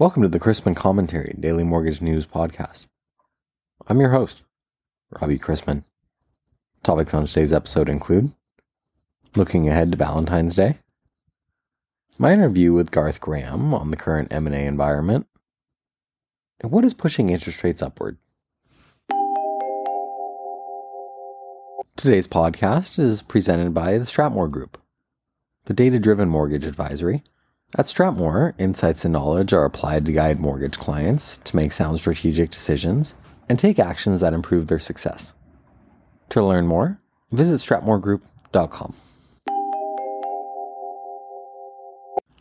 Welcome to the Chrisman Commentary Daily Mortgage News Podcast. I'm your host, Robbie Chrisman. Topics on today's episode include looking ahead to Valentine's Day, my interview with Garth Graham on the current M&A environment, and what is pushing interest rates upward. Today's podcast is presented by the Stratmor Group, the data-driven mortgage advisory at Stratmor, insights and knowledge are applied to guide mortgage clients to make sound strategic decisions and take actions that improve their success. To learn more, visit stratmorgroup.com.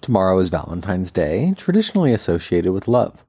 Tomorrow is Valentine's Day, traditionally associated with love.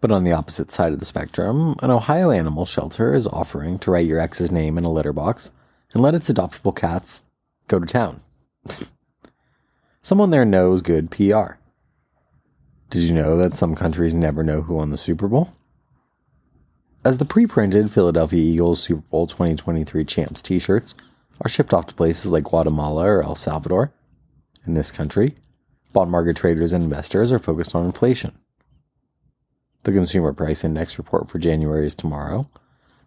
But on the opposite side of the spectrum, an Ohio animal shelter is offering to write your ex's name in a litter box and let its adoptable cats go to town. Someone there knows good PR. Did you know that some countries never know who won the Super Bowl? As the pre printed Philadelphia Eagles Super Bowl 2023 champs t shirts are shipped off to places like Guatemala or El Salvador, in this country, bond market traders and investors are focused on inflation. The Consumer Price Index report for January is tomorrow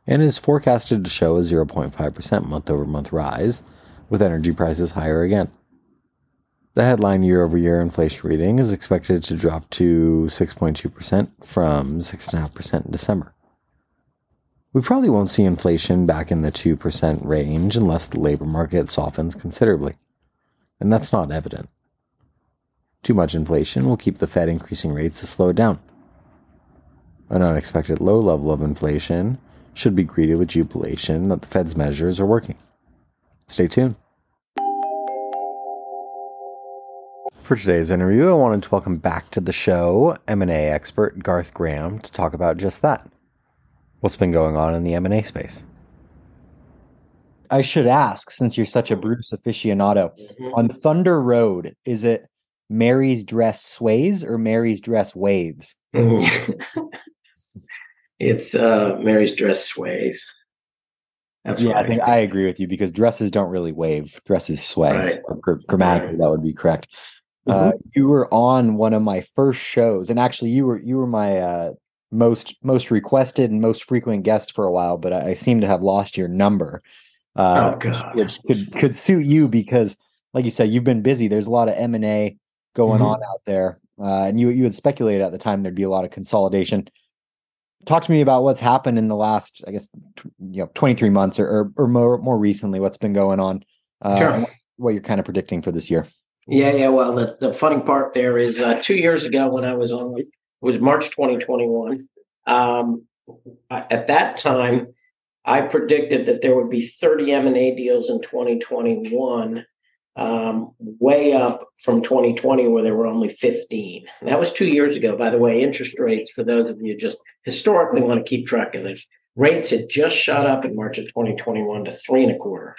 and is forecasted to show a 0.5% month over month rise, with energy prices higher again. The headline year over year inflation reading is expected to drop to 6.2% from 6.5% in December. We probably won't see inflation back in the 2% range unless the labor market softens considerably, and that's not evident. Too much inflation will keep the Fed increasing rates to slow it down. An unexpected low level of inflation should be greeted with jubilation that the Fed's measures are working. Stay tuned. For today's interview, I wanted to welcome back to the show M&A expert Garth Graham to talk about just that. What's been going on in the M&A space? I should ask, since you're such a Bruce aficionado, mm-hmm. on Thunder Road, is it Mary's dress sways or Mary's dress waves? it's uh, Mary's dress sways. That's yeah, I think I, I agree with you because dresses don't really wave; dresses sway. Right. So grammatically, right. that would be correct. Uh, mm-hmm. you were on one of my first shows, and actually, you were you were my uh, most most requested and most frequent guest for a while. But I, I seem to have lost your number, uh, oh, which could could suit you because, like you said, you've been busy. There's a lot of M and A going mm-hmm. on out there, uh, and you you had speculated at the time there'd be a lot of consolidation. Talk to me about what's happened in the last, I guess, you know, 23 months or or, or more more recently. What's been going on? Uh, sure. What you're kind of predicting for this year? Yeah, yeah. Well, the, the funny part there is uh, two years ago when I was on, it was March 2021. Um, at that time, I predicted that there would be 30 M&A deals in 2021, um, way up from 2020 where there were only 15. And that was two years ago. By the way, interest rates, for those of you just historically want to keep track of this, rates had just shot up in March of 2021 to three and a quarter.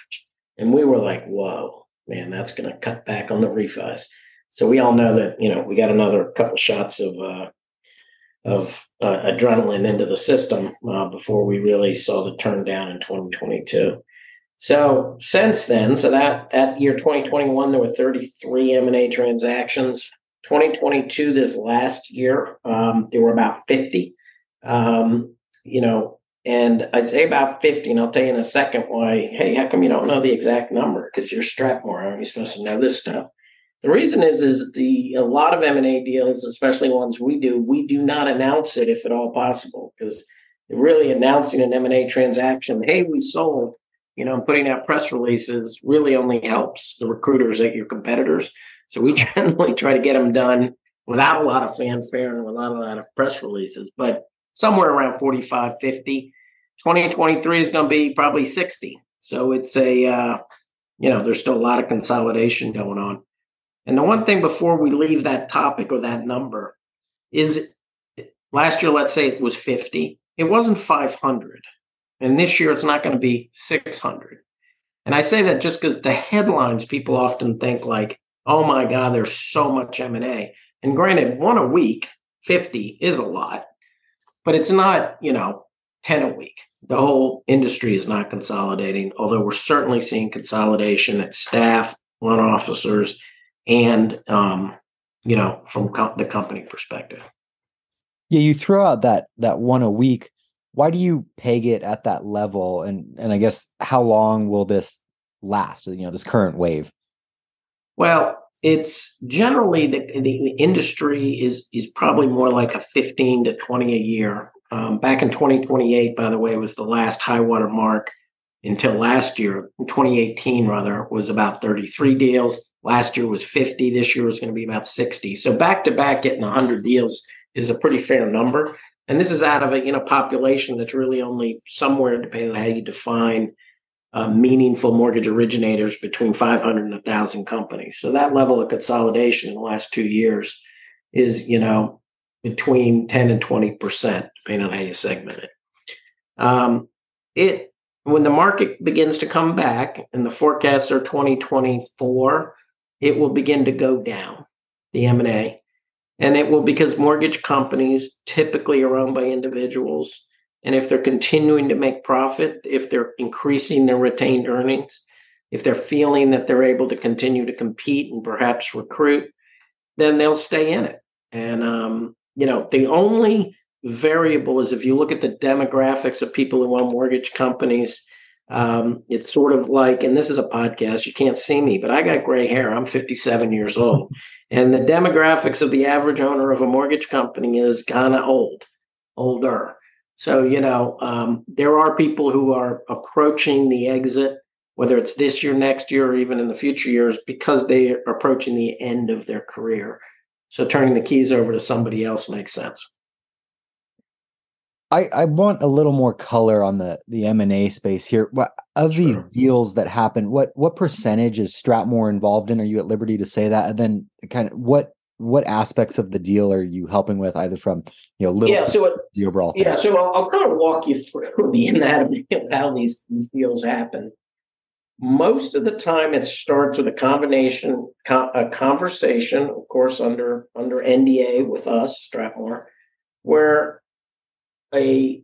And we were like, whoa man, that's going to cut back on the refis. So we all know that you know we got another couple shots of uh, of uh, adrenaline into the system uh, before we really saw the turn down in 2022. So since then, so that that year 2021, there were 33 M&A transactions. 2022, this last year, um, there were about 50. Um, you know, and I'd say about 50, and I'll tell you in a second why. Hey, how come you don't know the exact number? Because you're Stratmor, aren't you supposed to know this stuff? The reason is, is the a lot of M and A deals, especially ones we do, we do not announce it if at all possible, because really announcing an M and A transaction, hey, we sold, you know, putting out press releases really only helps the recruiters at your competitors. So we generally try to get them done without a lot of fanfare and without a lot of press releases. But somewhere around 45, 50. 2023 is going to be probably 60. So it's a, uh, you know, there's still a lot of consolidation going on. And the one thing before we leave that topic or that number is last year, let's say it was 50, it wasn't 500. And this year it's not going to be 600. And I say that just because the headlines people often think like, oh my God, there's so much M&A. And granted, one a week, 50 is a lot but it's not, you know, 10 a week. The whole industry is not consolidating, although we're certainly seeing consolidation at staff, loan officers, and um, you know, from co- the company perspective. Yeah, you throw out that that one a week. Why do you peg it at that level? And and I guess how long will this last? You know, this current wave. Well, it's generally the, the, the industry is is probably more like a 15 to 20 a year. Um, back in 2028, by the way, was the last high water mark until last year, 2018 rather, was about 33 deals. Last year was 50. This year was going to be about 60. So back to back getting 100 deals is a pretty fair number. And this is out of a you know population that's really only somewhere, depending on how you define uh, meaningful mortgage originators, between 500 and 1,000 companies. So that level of consolidation in the last two years is you know between 10 and 20 percent, depending on how you segment it. Um, it when the market begins to come back and the forecasts are 2024 it will begin to go down the m&a and it will because mortgage companies typically are owned by individuals and if they're continuing to make profit if they're increasing their retained earnings if they're feeling that they're able to continue to compete and perhaps recruit then they'll stay in it and um, you know the only variable is if you look at the demographics of people who own mortgage companies. Um, it's sort of like, and this is a podcast, you can't see me, but I got gray hair. I'm 57 years old. And the demographics of the average owner of a mortgage company is kind of old, older. So, you know, um, there are people who are approaching the exit, whether it's this year, next year, or even in the future years, because they are approaching the end of their career. So turning the keys over to somebody else makes sense. I, I want a little more color on the the M and A space here. What of sure. these deals that happen? What what percentage is Stratmor involved in? Are you at liberty to say that? And then kind of what what aspects of the deal are you helping with, either from you know little yeah, so it, the overall thing? yeah. So I'll, I'll, kind of walk you through the anatomy of how these these deals happen. Most of the time, it starts with a combination, a conversation, of course, under under NDA with us, Stratmor, where a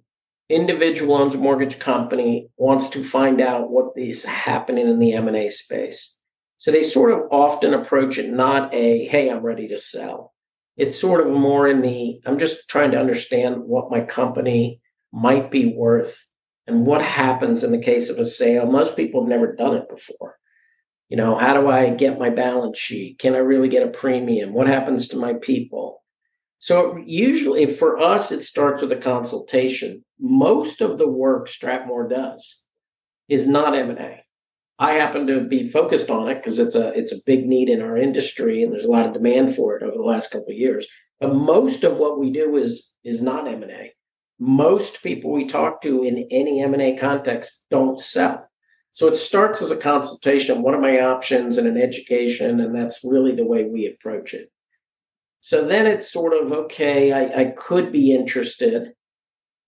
individual owns a mortgage company wants to find out what is happening in the M&A space. So they sort of often approach it not a hey I'm ready to sell. It's sort of more in the I'm just trying to understand what my company might be worth and what happens in the case of a sale. Most people have never done it before. You know, how do I get my balance sheet? Can I really get a premium? What happens to my people? So usually for us, it starts with a consultation. Most of the work Stratmor does is not M&A. I happen to be focused on it because it's a it's a big need in our industry and there's a lot of demand for it over the last couple of years. But most of what we do is is not M&A. Most people we talk to in any M&A context don't sell. So it starts as a consultation, what are my options and an education and that's really the way we approach it. So then it's sort of okay, I, I could be interested.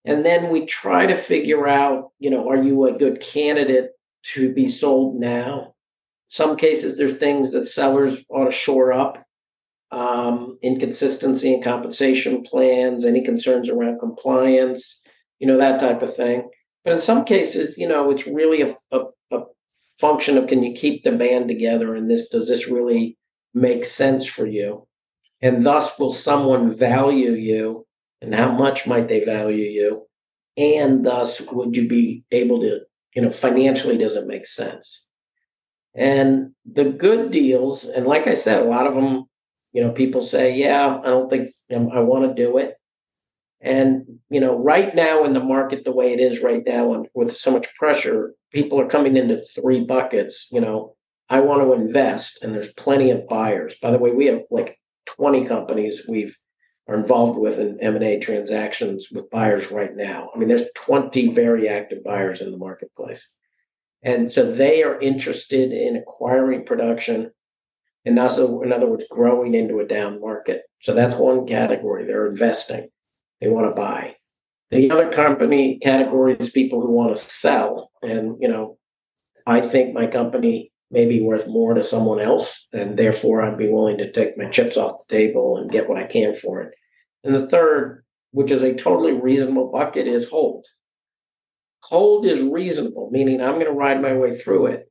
And then we try to figure out, you know, are you a good candidate to be sold now? Some cases, there's things that sellers ought to shore up um, inconsistency in compensation plans, any concerns around compliance, you know, that type of thing. But in some cases, you know, it's really a, a, a function of can you keep the band together and this does this really make sense for you? And thus, will someone value you and how much might they value you? And thus, would you be able to, you know, financially, does it make sense? And the good deals, and like I said, a lot of them, you know, people say, yeah, I don't think I want to do it. And, you know, right now in the market, the way it is right now, and with so much pressure, people are coming into three buckets. You know, I want to invest, and there's plenty of buyers. By the way, we have like 20 companies we've are involved with in M&A transactions with buyers right now. I mean, there's 20 very active buyers in the marketplace. And so they are interested in acquiring production and also, in other words, growing into a down market. So that's one category. They're investing. They want to buy. The other company category is people who want to sell. And, you know, I think my company may be worth more to someone else, and therefore I'd be willing to take my chips off the table and get what I can for it. And the third, which is a totally reasonable bucket, is hold. Hold is reasonable, meaning I'm going to ride my way through it.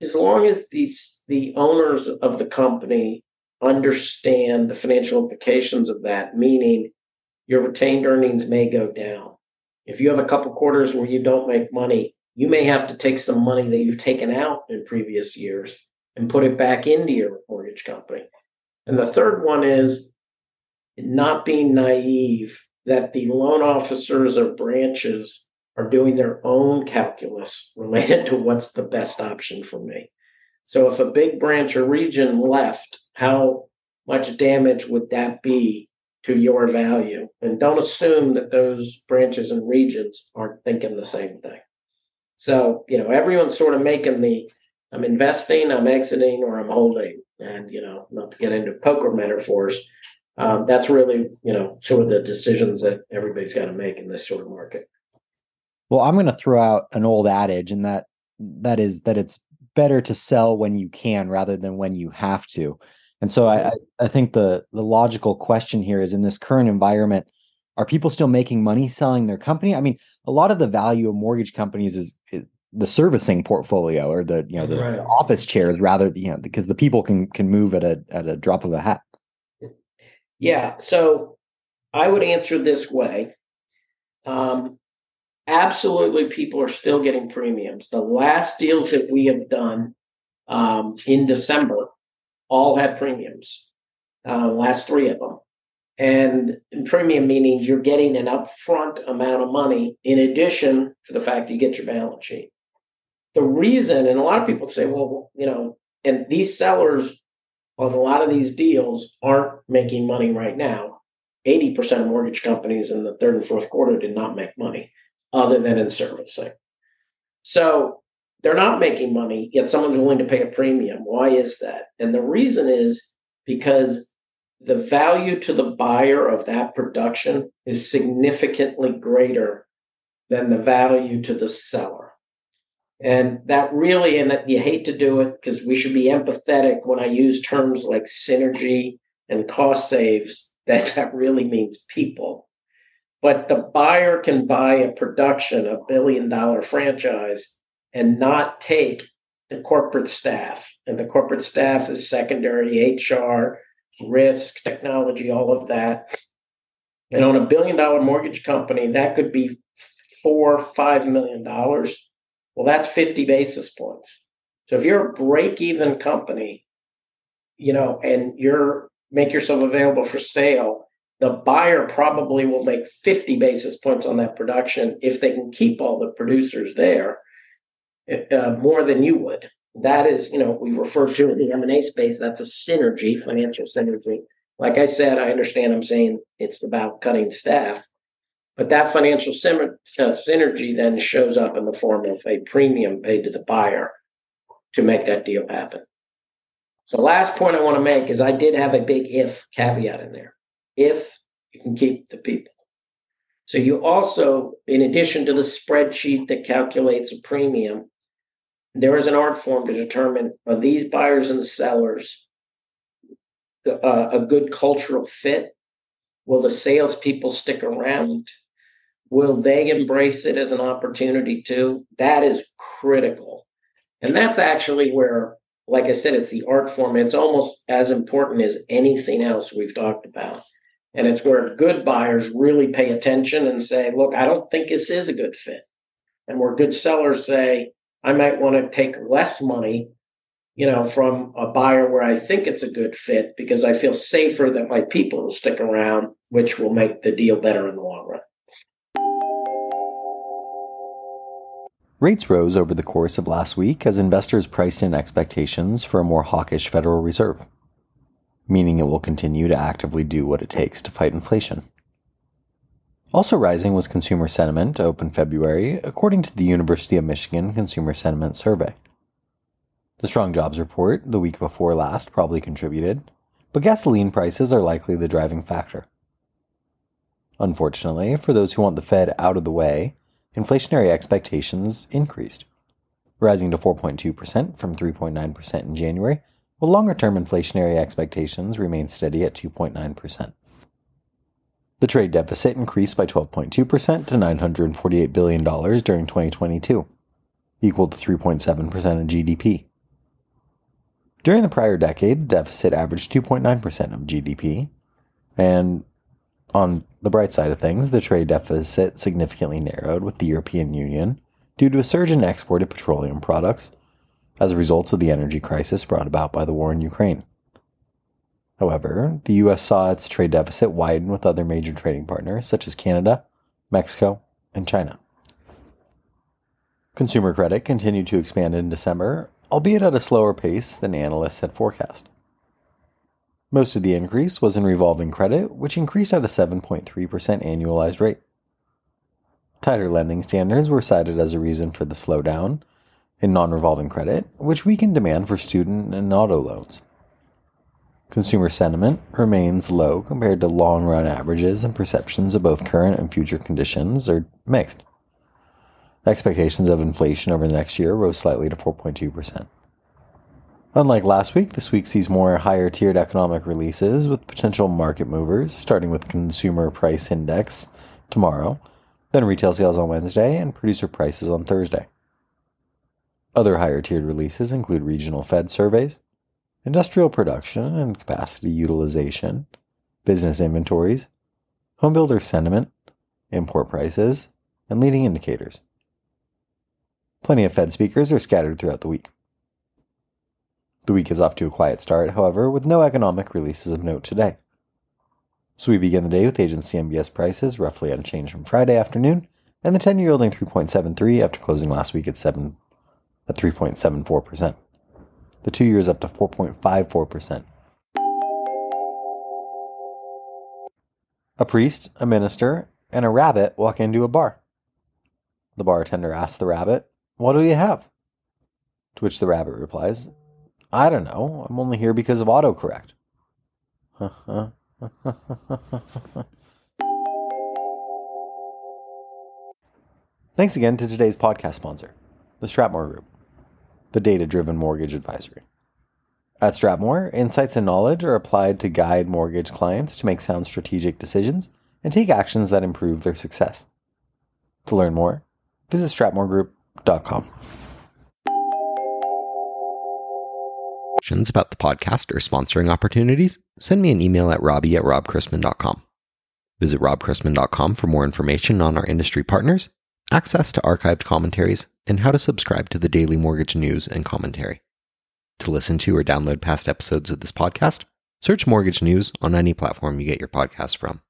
As long as these the owners of the company understand the financial implications of that, meaning your retained earnings may go down. If you have a couple quarters where you don't make money, you may have to take some money that you've taken out in previous years and put it back into your mortgage company. And the third one is not being naive that the loan officers or branches are doing their own calculus related to what's the best option for me. So if a big branch or region left, how much damage would that be to your value? And don't assume that those branches and regions aren't thinking the same thing. So, you know, everyone's sort of making the I'm investing, I'm exiting, or I'm holding. And, you know, not to get into poker metaphors, um, that's really, you know, sort of the decisions that everybody's got to make in this sort of market. Well, I'm going to throw out an old adage, and that that is that it's better to sell when you can rather than when you have to. And so I, I think the the logical question here is in this current environment, are people still making money selling their company? I mean, a lot of the value of mortgage companies is, is the servicing portfolio or the you know the, right. the, office chairs rather you know because the people can can move at a at a drop of a hat. Yeah, so I would answer this way. Um, absolutely people are still getting premiums. The last deals that we have done um, in December all had premiums, uh, last three of them. And premium meaning you're getting an upfront amount of money in addition to the fact you get your balance sheet. The reason, and a lot of people say, well, you know, and these sellers on a lot of these deals aren't making money right now. 80% of mortgage companies in the third and fourth quarter did not make money other than in servicing. So they're not making money, yet someone's willing to pay a premium. Why is that? And the reason is because the value to the buyer of that production is significantly greater than the value to the seller. And that really, and you hate to do it because we should be empathetic when I use terms like synergy and cost saves, that that really means people. But the buyer can buy a production, a billion dollar franchise, and not take the corporate staff. And the corporate staff is secondary HR, risk, technology, all of that. And on a billion dollar mortgage company, that could be four, five million dollars. Well, that's 50 basis points. So if you're a break even company, you know, and you're make yourself available for sale the buyer probably will make 50 basis points on that production if they can keep all the producers there uh, more than you would that is you know we refer to in the m&a space that's a synergy financial synergy. Like i said i understand i'm saying it's about cutting staff but that financial uh, synergy then shows up in the form of a premium paid to the buyer to make that deal happen. The last point i want to make is i did have a big if caveat in there. If you can keep the people. So you also, in addition to the spreadsheet that calculates a premium, there is an art form to determine are these buyers and sellers uh, a good cultural fit? Will the salespeople stick around? Will they embrace it as an opportunity too? That is critical. And that's actually where, like I said, it's the art form. It's almost as important as anything else we've talked about. And it's where good buyers really pay attention and say, look, I don't think this is a good fit. And where good sellers say, I might want to take less money, you know, from a buyer where I think it's a good fit because I feel safer that my people will stick around, which will make the deal better in the long run. Rates rose over the course of last week as investors priced in expectations for a more hawkish Federal Reserve meaning it will continue to actively do what it takes to fight inflation. Also rising was consumer sentiment open February, according to the University of Michigan Consumer Sentiment Survey. The strong jobs report the week before last probably contributed, but gasoline prices are likely the driving factor. Unfortunately, for those who want the Fed out of the way, inflationary expectations increased, rising to 4.2% from 3.9% in January while longer term inflationary expectations remain steady at 2.9%. The trade deficit increased by 12.2% to $948 billion during 2022, equal to 3.7% of GDP. During the prior decade, the deficit averaged 2.9% of GDP. And on the bright side of things, the trade deficit significantly narrowed with the European Union due to a surge in exported petroleum products as a result of the energy crisis brought about by the war in Ukraine. However, the US saw its trade deficit widen with other major trading partners such as Canada, Mexico, and China. Consumer credit continued to expand in December, albeit at a slower pace than analysts had forecast. Most of the increase was in revolving credit, which increased at a 7.3% annualized rate. Tighter lending standards were cited as a reason for the slowdown in non revolving credit, which weakened demand for student and auto loans. Consumer sentiment remains low compared to long run averages, and perceptions of both current and future conditions are mixed. Expectations of inflation over the next year rose slightly to 4.2%. Unlike last week, this week sees more higher tiered economic releases with potential market movers, starting with Consumer Price Index tomorrow, then retail sales on Wednesday, and producer prices on Thursday. Other higher tiered releases include regional Fed surveys, industrial production and capacity utilization, business inventories, homebuilder sentiment, import prices, and leading indicators. Plenty of Fed speakers are scattered throughout the week. The week is off to a quiet start, however, with no economic releases of note today. So we begin the day with agency MBS prices roughly unchanged from Friday afternoon, and the 10 year yielding 3.73 after closing last week at 7 at 3.74%. The 2 years up to 4.54%. A priest, a minister, and a rabbit walk into a bar. The bartender asks the rabbit, What do you have? To which the rabbit replies, I don't know. I'm only here because of autocorrect. Thanks again to today's podcast sponsor, the Stratmor Group, the data driven mortgage advisory. At Stratmor, insights and knowledge are applied to guide mortgage clients to make sound strategic decisions and take actions that improve their success. To learn more, visit stratmorgroup.com. questions about the podcast or sponsoring opportunities, send me an email at robbie at robchrisman.com. Visit robchrisman.com for more information on our industry partners, access to archived commentaries, and how to subscribe to the daily mortgage news and commentary. To listen to or download past episodes of this podcast, search Mortgage News on any platform you get your podcast from.